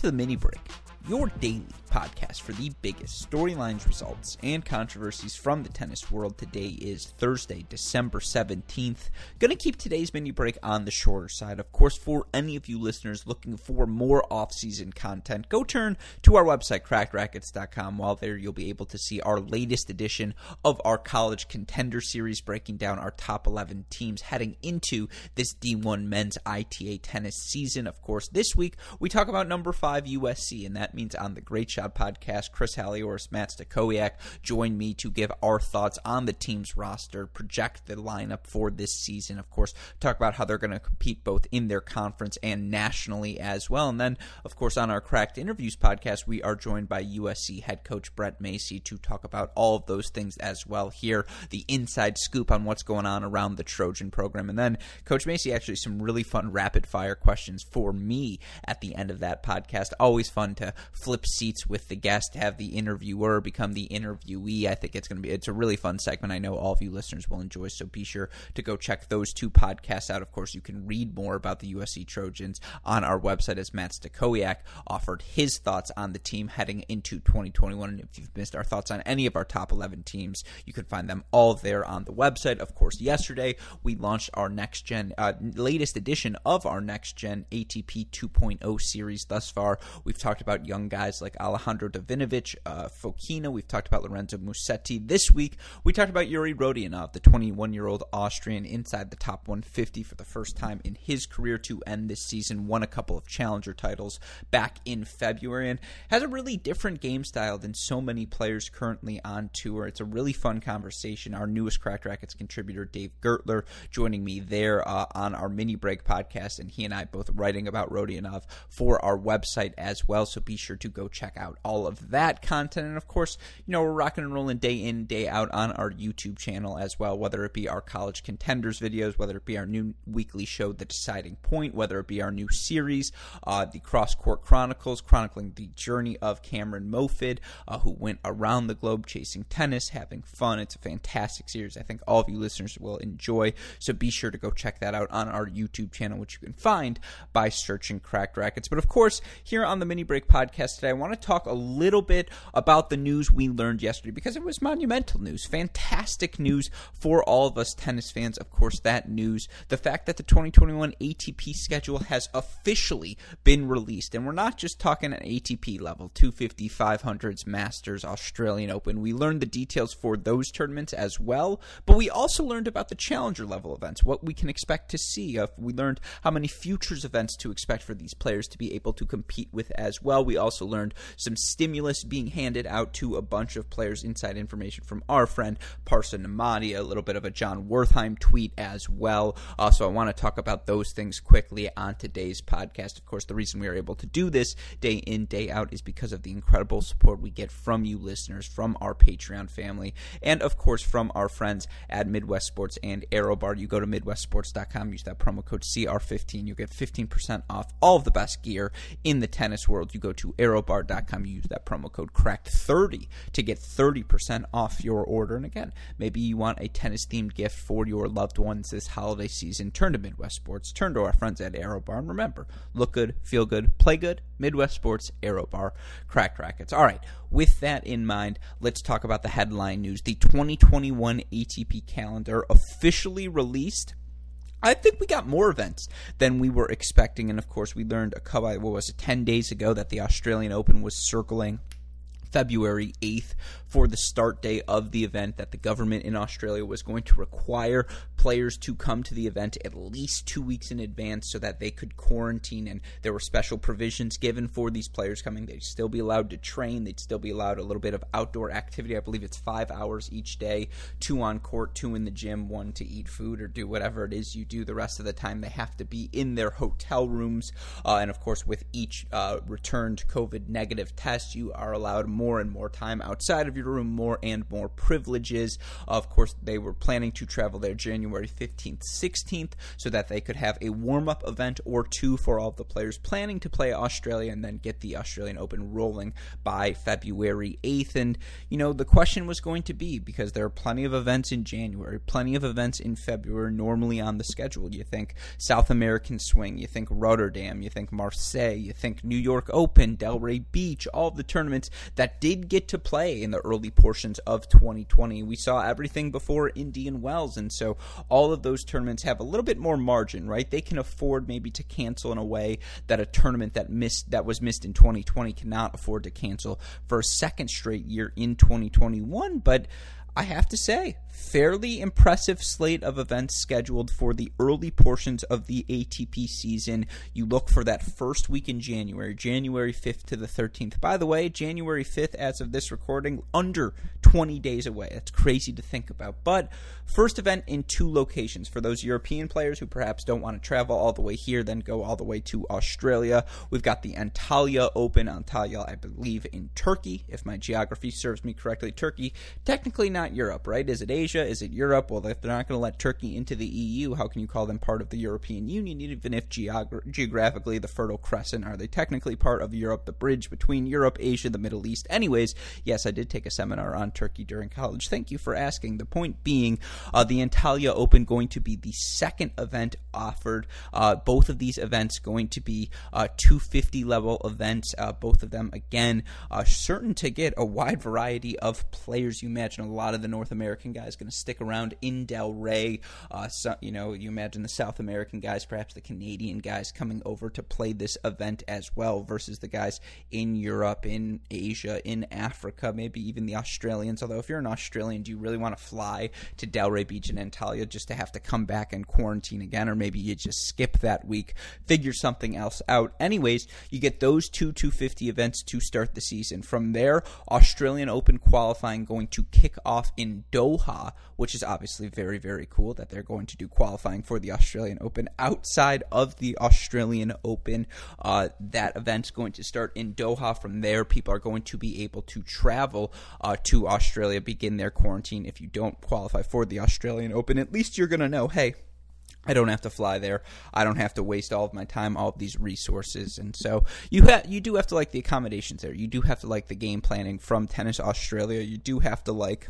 to the mini break your daily podcast for the biggest storylines, results, and controversies from the tennis world. Today is Thursday, December 17th. Gonna keep today's mini break on the shorter side. Of course, for any of you listeners looking for more off-season content, go turn to our website, crackrackets.com. While there, you'll be able to see our latest edition of our college contender series, breaking down our top 11 teams heading into this D1 men's ITA tennis season. Of course, this week we talk about number five USC, and that means on the Great Shot podcast, Chris Halioris, Matt Stakowiak join me to give our thoughts on the team's roster, project the lineup for this season. Of course, talk about how they're going to compete both in their conference and nationally as well. And then, of course, on our Cracked Interviews podcast, we are joined by USC head coach Brett Masi to talk about all of those things as well. Here, the inside scoop on what's going on around the Trojan program. And then, Coach Masi, actually some really fun rapid fire questions for me at the end of that podcast. Always fun to flip seats with the guest, have the interviewer become the interviewee. I think it's going to be it's a really fun segment. I know all of you listeners will enjoy. So be sure to go check those two podcasts out. Of course, you can read more about the USC Trojans on our website as Matt Stakowiak offered his thoughts on the team heading into 2021. And if you've missed our thoughts on any of our top 11 teams, you can find them all there on the website. Of course, yesterday we launched our next gen, uh, latest edition of our next gen ATP 2.0 series. Thus far, we've talked about young guys like Alejandro Davidovich, uh, Fokina. We've talked about Lorenzo Musetti. This week, we talked about Jurij Rodionov, the 21 year old Austrian inside the top 150 for the first time in his career to end this season. Won a couple of challenger titles back in February and has a really different game style than so many players currently on tour. It's a really fun conversation. Our newest Cracked Racquets contributor, Dave Gertler, joining me there uh, on our mini break podcast, and he and I both writing about Rodionov for our website as well. So be sure to go check out all of that content. And of course, you know, we're rocking and rolling day in, day out on our YouTube channel as well, whether it be our college contenders videos, whether it be our new weekly show, The Deciding Point, whether it be our new series, uh, The Cross Court Chronicles, chronicling the journey of Cameron Mofid, uh, who went around the globe chasing tennis, having fun. It's a fantastic series. I think all of you listeners will enjoy. So be sure to go check that out on our YouTube channel, which you can find by searching Cracked Racquets. But of course, here on the Mini Break podcast today, I want to talk a little bit about the news we learned yesterday because it was monumental news, fantastic news for all of us tennis fans. Of course, that news, the fact that the 2021 ATP schedule has officially been released, and we're not just talking at ATP level, 250, 500s, Masters, Australian Open. We learned the details for those tournaments as well, but we also learned about the challenger level events, what we can expect to see. Uh, we learned how many futures events to expect for these players to be able to compete with as well. We also learned some stimulus being handed out to a bunch of players. Inside information from our friend Parsa Nemati, a little bit of a Jon Wertheim tweet as well. Uh, so I want to talk about those things quickly on today's podcast. Of course, the reason we are able to do this day in, day out is because of the incredible support we get from you listeners, from our Patreon family, and of course from our friends at Midwest Sports and ArrowBar. You go to MidwestSports.com, use that promo code CR15. You get 15% off all of the best gear in the tennis world. You go to ArrowBar.com, you use that promo code CRACKED30 to get 30% off your order. And again, maybe you want a tennis themed gift for your loved ones this holiday season. Turn to Midwest Sports, turn to our friends at ArrowBar, and remember look good, feel good, play good. Midwest Sports, ArrowBar, Cracked Racquets. All right, with that in mind, let's talk about the headline news. The 2021 ATP calendar officially released. I think we got more events than we were expecting, and of course, we learned a couple. What was it? Ten days ago that the Australian Open was circling February 8th for the start day of the event that the government in Australia was going to require players to come to the event at least two weeks in advance so that they could quarantine. And there were special provisions given for these players coming. They'd still be allowed to train, they'd still be allowed a little bit of outdoor activity. I believe it's five hours each day two on court, two in the gym, one to eat food or do whatever it is you do. The rest of the time, they have to be in their hotel rooms. Uh, and of course, with each uh, returned COVID negative test, you are allowed more and more time outside of your room, more and more privileges. Of course, they were planning to travel there January 15th, 16th, so that they could have a warm up event or two for all of the players planning to play Australia and then get the Australian Open rolling by February 8th. And, you know, the question was going to be because there are plenty of events in January, plenty of events in February normally on the schedule. You think South American Swing, you think Rotterdam, you think Marseille, you think New York Open, Delray Beach, all the tournaments that did get to play in the early portions of 2020. We saw everything before Indian Wells, and so all of those tournaments have a little bit more margin, right? They can afford maybe to cancel in a way that a tournament that missed that was missed in 2020 cannot afford to cancel for a second straight year in 2021, but I have to say, fairly impressive slate of events scheduled for the early portions of the ATP season. You look for that first week in January, January 5th to the 13th. By the way, January 5th, as of this recording, under 20 days away. That's crazy to think about. But first event in two locations for those European players who perhaps don't want to travel all the way here, then go all the way to Australia. We've got the Antalya Open, Antalya, I believe, in Turkey, if my geography serves me correctly. Turkey, technically not Europe, right? Is it Asia? Is it Europe? Well, if they're not going to let Turkey into the EU, how can you call them part of the European Union, even if geogra- geographically the Fertile Crescent are they technically part of Europe, the bridge between Europe, Asia, the Middle East? Anyways, yes, I did take a seminar on Turkey during college. Thank you for asking. The point being, uh, the Antalya Open going to be the second event offered. Uh, both of these events going to be uh, 250 level events. Uh, both of them, again, certain to get a wide variety of players. You imagine a lot of the North American guys going to stick around in Delray. Uh, so, you know, you imagine the South American guys, perhaps the Canadian guys coming over to play this event as well, versus the guys in Europe, in Asia, in Africa, maybe even the Australians. Although, if you're an Australian, do you really want to fly to Delray Beach and Antalya just to have to come back and quarantine again, or maybe you just skip that week, figure something else out? Anyways, you get those two 250 events to start the season. From there, Australian Open qualifying going to kick off in Doha, which is obviously very, very cool that they're going to do qualifying for the Australian Open outside of the Australian Open. Uh, that event's going to start in Doha. From there, people are going to be able to travel uh, to Australia, begin their quarantine. If you don't qualify for the Australian Open, at least you're going to know, hey, I don't have to fly there. I don't have to waste all of my time, all of these resources, and so you ha- you do have to like the accommodations there. You do have to like the game planning from Tennis Australia. You do have to like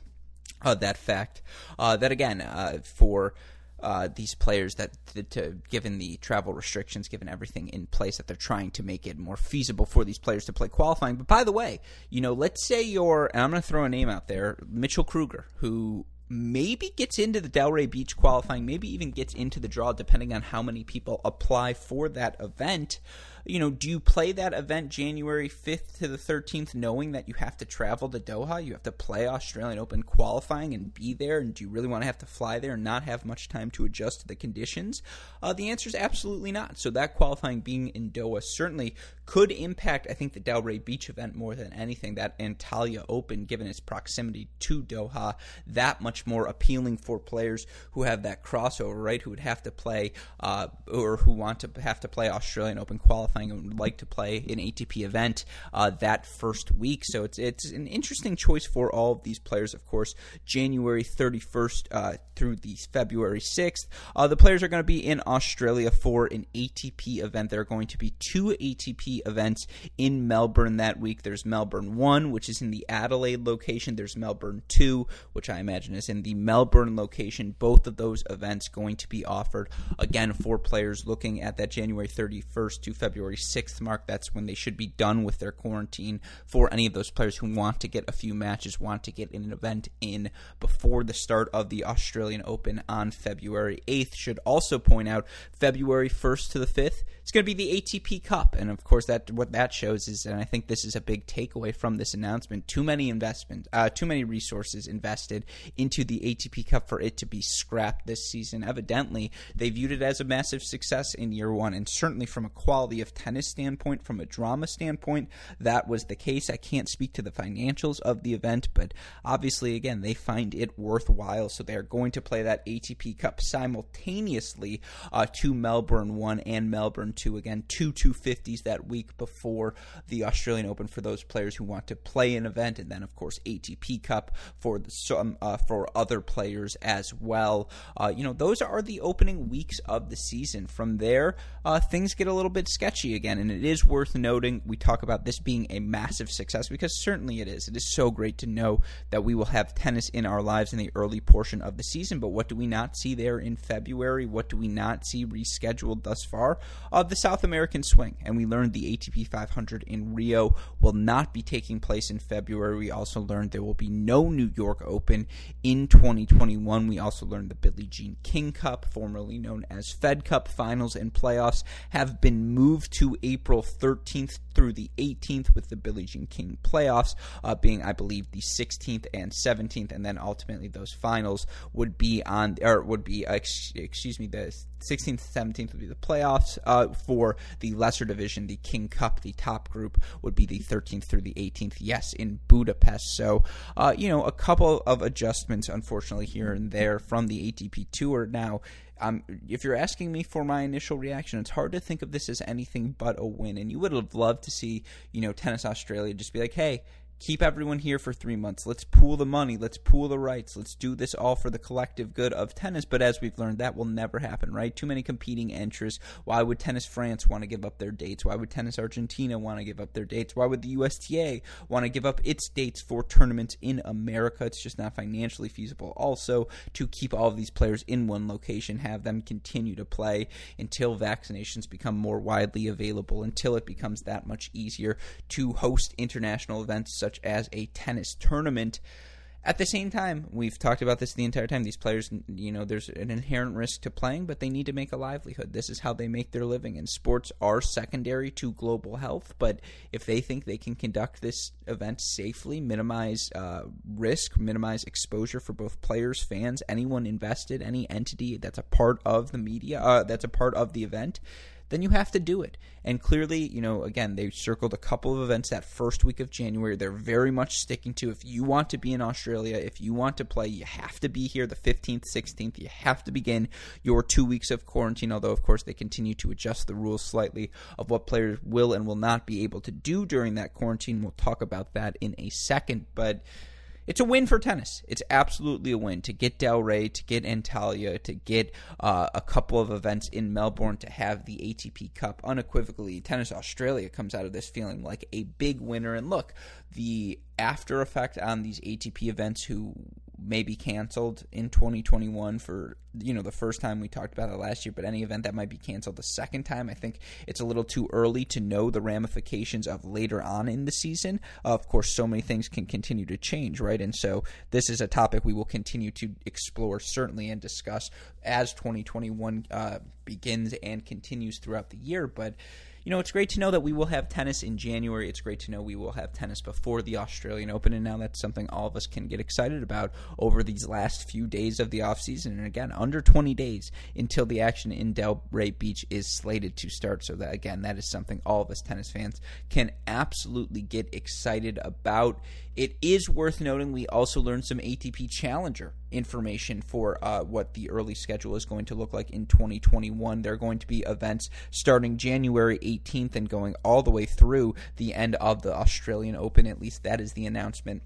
uh, that fact uh, that again uh, for uh, these players that to, given the travel restrictions, given everything in place, that they're trying to make it more feasible for these players to play qualifying. But by the way, you know, let's say you're, and I'm going to throw a name out there, Mitchell Krueger, who maybe gets into the Delray Beach qualifying, maybe even gets into the draw, depending on how many people apply for that event you know, do you play that event January 5th to the 13th knowing that you have to travel to Doha? You have to play Australian Open qualifying and be there? And do you really want to have to fly there and not have much time to adjust to the conditions? Uh, the answer is absolutely not. So that qualifying being in Doha certainly could impact, I think, the Delray Beach event more than anything. That Antalya Open, given its proximity to Doha, that much more appealing for players who have that crossover, right? Who would have to play uh, or who want to have to play Australian Open qualifying qualifying and would like to play an ATP event uh, that first week. So it's it's an interesting choice for all of these players. Of course, January 31st uh, through the February 6th, uh, the players are going to be in Australia for an ATP event. There are going to be two ATP events in Melbourne that week. There's Melbourne One, which is in the Adelaide location. There's Melbourne Two, which I imagine is in the Melbourne location. Both of those events going to be offered again for players looking at that January 31st to February February 6th mark. That's when they should be done with their quarantine for any of those players who want to get a few matches, want to get an event in before the start of the Australian Open on February 8th. Should also point out February 1st to the 5th, it's going to be the ATP Cup. And of course, that what that shows is, and I think this is a big takeaway from this announcement, too many investment, uh, too many resources invested into the ATP Cup for it to be scrapped this season. Evidently, they viewed it as a massive success in year one, and certainly from a quality of live tennis standpoint, from a drama standpoint, that was the case. I can't speak to the financials of the event, but obviously, again, they find it worthwhile. So they're going to play that ATP Cup simultaneously uh, to Melbourne 1 and Melbourne 2. Again, two 250s that week before the Australian Open for those players who want to play an event, and then, of course, ATP Cup for some uh, for other players as well. Uh, you know, those are the opening weeks of the season. From there, uh, things get a little bit sketchy again, and it is worth noting we talk about this being a massive success because certainly it is. It is so great to know that we will have tennis in our lives in the early portion of the season. But what do we not see there in February? What do we not see rescheduled thus far? Uh, the South American swing, and we learned the ATP 500 in Rio will not be taking place in February. We also learned there will be no New York Open in 2021. We also learned the Billie Jean King Cup, formerly known as Fed Cup finals and playoffs, have been moved to April 13th through the 18th, with the Billie Jean King playoffs uh, being, I believe, the 16th and 17th, and then ultimately those finals would be on, or would be, uh, excuse me, the 16th, 17th would be the playoffs uh, for the lesser division. The King Cup, the top group, would be the 13th through the 18th. Yes, in Budapest. So, uh, you know, a couple of adjustments, unfortunately, here and there from the ATP Tour. Now, um, if you're asking me for my initial reaction, it's hard to think of this as anything but a win. And you would have loved to see, you know, Tennis Australia just be like, hey, keep everyone here for three months. Let's pool the money. Let's pool the rights. Let's do this all for the collective good of tennis. But as we've learned, that will never happen, right? Too many competing interests. Why would Tennis France want to give up their dates? Why would Tennis Argentina want to give up their dates? Why would the USTA want to give up its dates for tournaments in America? It's just not financially feasible. Also, to keep all of these players in one location, have them continue to play until vaccinations become more widely available, until it becomes that much easier to host international events such such as a tennis tournament. At the same time, we've talked about this the entire time. These players, you know, there's an inherent risk to playing, but they need to make a livelihood. This is how they make their living, and sports are secondary to global health. But if they think they can conduct this event safely, minimize uh, risk, minimize exposure for both players, fans, anyone invested, any entity that's a part of the media, uh, that's a part of the event, then you have to do it. And clearly, you know, again, they circled a couple of events that first week of January. They're very much sticking to if you want to be in Australia, if you want to play, you have to be here the 15th, 16th. You have to begin your two weeks of quarantine, although, of course, they continue to adjust the rules slightly of what players will and will not be able to do during that quarantine. We'll talk about that in a second. But it's a win for tennis. It's absolutely a win to get Delray, to get Antalya, to get uh, a couple of events in Melbourne, to have the ATP Cup. Unequivocally, Tennis Australia comes out of this feeling like a big winner. And look, the after effect on these ATP events who may be canceled in 2021 for you know the first time we talked about it last year but any event that might be canceled the second time i think it's a little too early to know the ramifications of later on in the season. Of course so many things can continue to change right? And so this is a topic we will continue to explore certainly and discuss as 2021 uh, begins and continues throughout the year but you know, it's great to know that we will have tennis in January. It's great to know we will have tennis before the Australian Open, and now that's something all of us can get excited about over these last few days of the off season. And again, under 20 days until the action in Delray Beach is slated to start. So that again, that is something all of us tennis fans can absolutely get excited about. It is worth noting we also learned some ATP Challenger information for uh, what the early schedule is going to look like in 2021. There are going to be events starting January 18th and going all the way through the end of the Australian Open. At least that is the announcement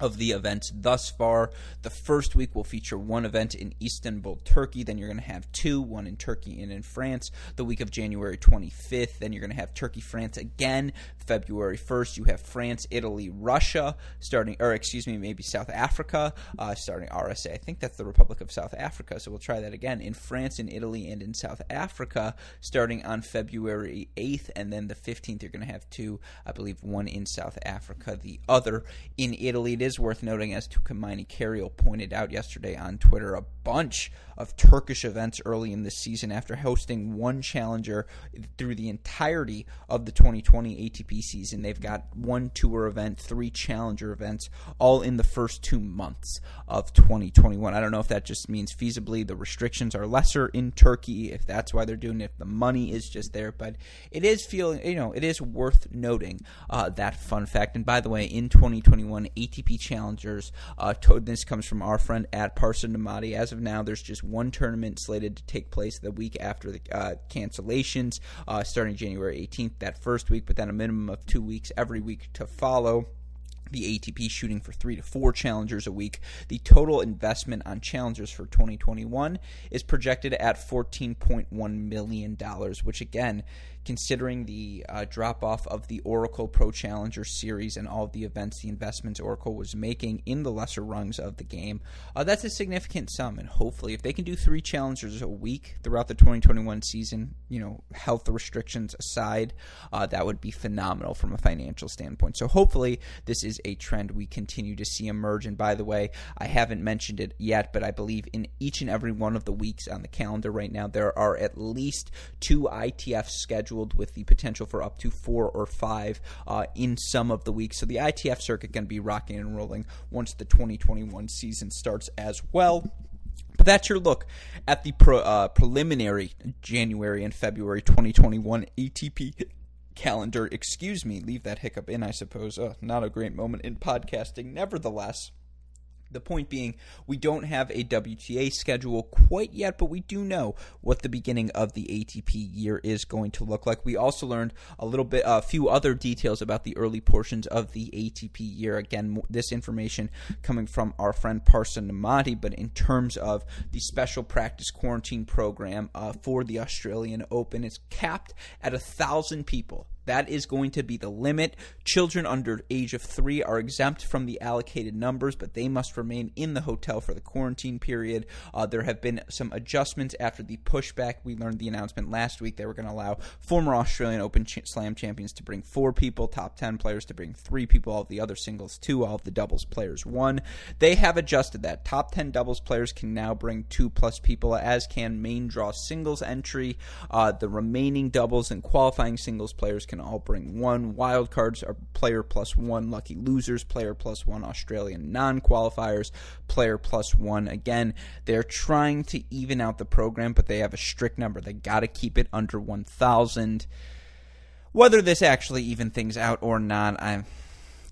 of the events thus far. The first week will feature one event in Istanbul, Turkey. Then you're going to have two, one in Turkey and in France. The week of January 25th. Then you're going to have Turkey, France again. February 1st, you have France, Italy, Russia, starting, or excuse me, maybe South Africa, uh, starting RSA. I think that's the Republic of South Africa. So we'll try that again in France, in Italy, and in South Africa, starting on February 8th. And then the 15th, you're going to have two, I believe, one in South Africa, the other in Italy. It is is worth noting, as Tumaini Carayol pointed out yesterday on Twitter, a bunch of Turkish events early in the season after hosting one challenger through the entirety of the 2020 ATP season. They've got one tour event, three challenger events, all in the first two months of 2021. I don't know if that just means feasibly the restrictions are lesser in Turkey, if that's why they're doing it, if the money is just there, but it is feeling, you know, it is worth noting uh, that fun fact. And by the way, in 2021, ATP challengers, uh, this comes from our friend at Parsa Nemati. As of now, there's just one tournament slated to take place the week after the uh, cancellations, uh, starting January 18th, that first week, but then a minimum of two weeks every week to follow the ATP shooting for three to four challengers a week. The total investment on challengers for 2021 is projected at $14.1 million, which again considering the uh, drop off of the Oracle Pro Challenger series and all of the events, the investments Oracle was making in the lesser rungs of the game. Uh, that's a significant sum, and hopefully, if they can do three challengers a week throughout the 2021 season, you know, health restrictions aside, uh, that would be phenomenal from a financial standpoint. So, hopefully, this is a trend we continue to see emerge. And by the way, I haven't mentioned it yet, but I believe in each and every one of the weeks on the calendar right now, there are at least two ITF scheduled scheduled with the potential for up to four or five uh, in some of the weeks. So the ITF circuit going to be rocking and rolling once the 2021 season starts as well. But that's your look at the pro, uh, preliminary January and February 2021 ATP calendar. Excuse me, leave that hiccup in, I suppose. Uh, not a great moment in podcasting. Nevertheless, the point being, we don't have a WTA schedule quite yet, but we do know what the beginning of the ATP year is going to look like. We also learned a little bit, a few other details about the early portions of the ATP year. Again, this information coming from our friend Parsa Nemati, but in terms of the special practice quarantine program uh, for the Australian Open, it's capped at a thousand people. That is going to be the limit. Children under age of three are exempt from the allocated numbers, but they must remain in the hotel for the quarantine period. Uh, there have been some adjustments after the pushback. We learned the announcement last week they were going to allow former Australian Open Ch- Slam champions to bring four people, top 10 players to bring three people, all of the other singles two, all of the doubles players one. They have adjusted that. Top 10 doubles players can now bring two plus people, as can main draw singles entry. Uh, the remaining doubles and qualifying singles players can all bring one. Wild cards are player plus one. Lucky losers, player plus one. Australian non qualifiers, player plus one. Again, they're trying to even out the program, but they have a strict number. They got to keep it under 1,000. Whether this actually even things out or not, I'm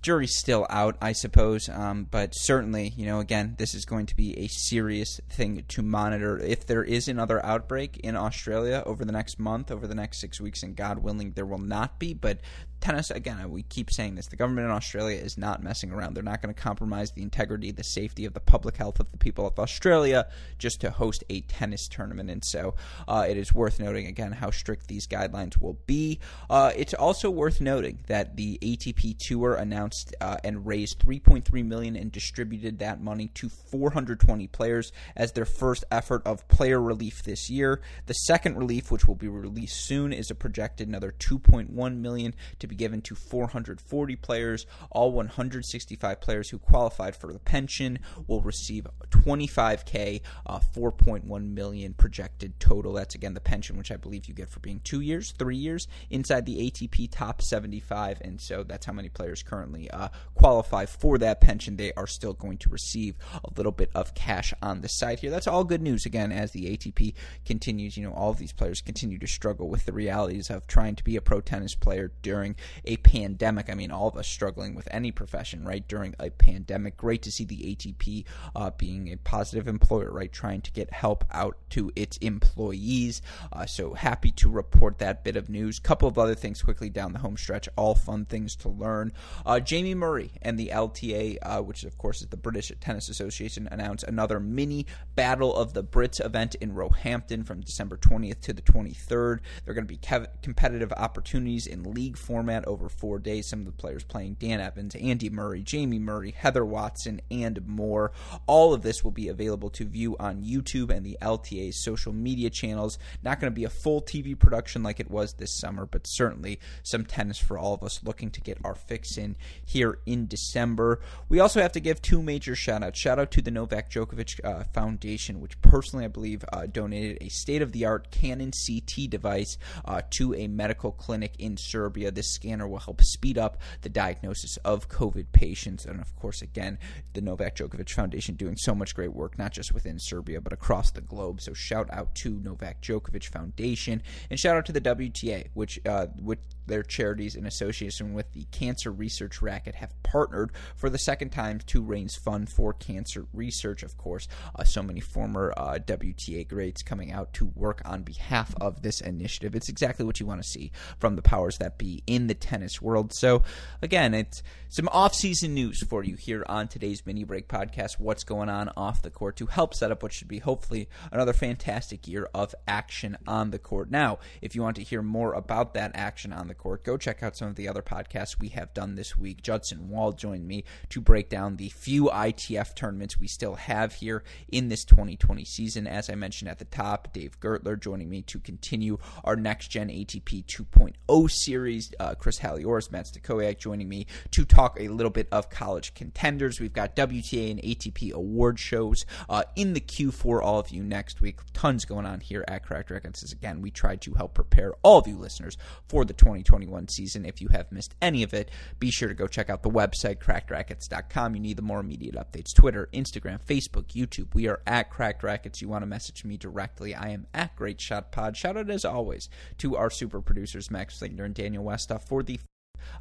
jury's still out, I suppose. Um, but certainly, you know, again, this is going to be a serious thing to monitor. If there is another outbreak in Australia over the next month, over the next six weeks, and God willing, there will not be, but tennis again we keep saying this the government in australia is not messing around. They're not going to compromise the integrity the safety of the public health of the people of australia just to host a tennis tournament. And so uh, it is worth noting again how strict these guidelines will be. Uh, it's also worth noting that the atp tour announced uh, and raised 3.3 million and distributed that money to 420 players as their first effort of player relief this year. The second relief which will be released soon is a projected another 2.1 million to be given to 440 players. All 165 players who qualified for the pension will receive 25k, uh, 4.1 million projected total. That's again the pension, which I believe you get for being two years, three years inside the ATP top 75, and so that's how many players currently uh, qualify for that pension. They are still going to receive a little bit of cash on the side here. That's all good news again as the ATP continues. You know, all of these players continue to struggle with the realities of trying to be a pro tennis player during a pandemic. I mean, all of us struggling with any profession, right, during a pandemic. Great to see the ATP uh, being a positive employer, right, trying to get help out to its employees. Uh, so happy to report that bit of news. Couple of other things quickly down the home stretch, all fun things to learn. Uh, Jamie Murray and the LTA, uh, which of course is the British Tennis Association, announced another mini Battle of the Brits event in Roehampton from December 20th to the 23rd. There are going to be kev- competitive opportunities in league format format over four days. Some of the players playing Dan Evans, Andy Murray, Jamie Murray, Heather Watson, and more. All of this will be available to view on YouTube and the LTA's social media channels. Not going to be a full TV production like it was this summer, but certainly some tennis for all of us looking to get our fix in here in December. We also have to give two major shout outs. Shout out to the Novak Djokovic uh, Foundation, which personally I believe uh, donated a state of the art Canon CT device uh, to a medical clinic in Serbia. This scanner will help speed up the diagnosis of COVID patients. And of course, again, the Novak Djokovic Foundation doing so much great work, not just within Serbia, but across the globe. So shout out to Novak Djokovic Foundation and shout out to the WTA, which, uh, which their charities in association with the Cancer Research Racket have partnered for the second time to raise fund for cancer research. Of course, uh, so many former uh, WTA greats coming out to work on behalf of this initiative. It's exactly what you want to see from the powers that be in the tennis world. So, again, it's some off-season news for you here on today's mini break podcast. What's going on off the court to help set up what should be hopefully another fantastic year of action on the court. Now, if you want to hear more about that action on the court, go check out some of the other podcasts we have done this week. Judson Wall joined me to break down the few ITF tournaments we still have here in this 2020 season. As I mentioned at the top, Dave Gertler joining me to continue our next gen ATP 2.0 series. Uh, Chris Halioris, Matt Stakowiak joining me to talk a little bit of college contenders. We've got WTA and ATP award shows uh, in the queue for all of you next week. Tons going on here at Cracked Racquets. Again, we tried to help prepare all of you listeners for the 2021 season. If you have missed any of it, be sure to go check out the website, crackedracquets.com. You need the more immediate updates Twitter, Instagram, Facebook, YouTube. We are at Cracked Racquets. You want to message me directly. I am at Great Shot Pod. Shout out as always to our super producers, Max Fligner and Daniel Westoff, for the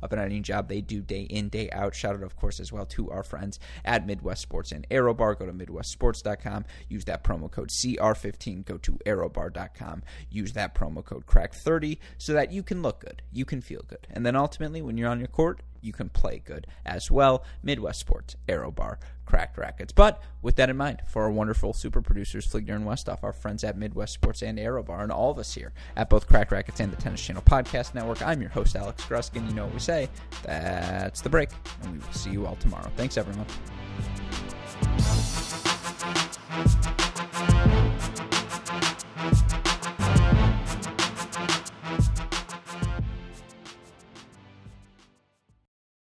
up and at any job they do day in, day out. Shout out, of course, as well to our friends at Midwest Sports and ArrowBar. Go to MidwestSports.com. Use that promo code CR15. Go to ArrowBar.com. Use that promo code CRACK30 so that you can look good, you can feel good. And then ultimately, when you're on your court, you can play good as well. Midwest Sports, ArrowBar, Cracked Racquets. But with that in mind, for our wonderful super producers, Fligner and Westoff, our friends at Midwest Sports and ArrowBar, and all of us here at both Cracked Racquets and the Tennis Channel Podcast Network, I'm your host, Alex Gruskin. You know what we say. That's the break. And we will see you all tomorrow. Thanks, everyone.